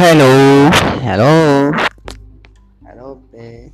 hello hello hello babe.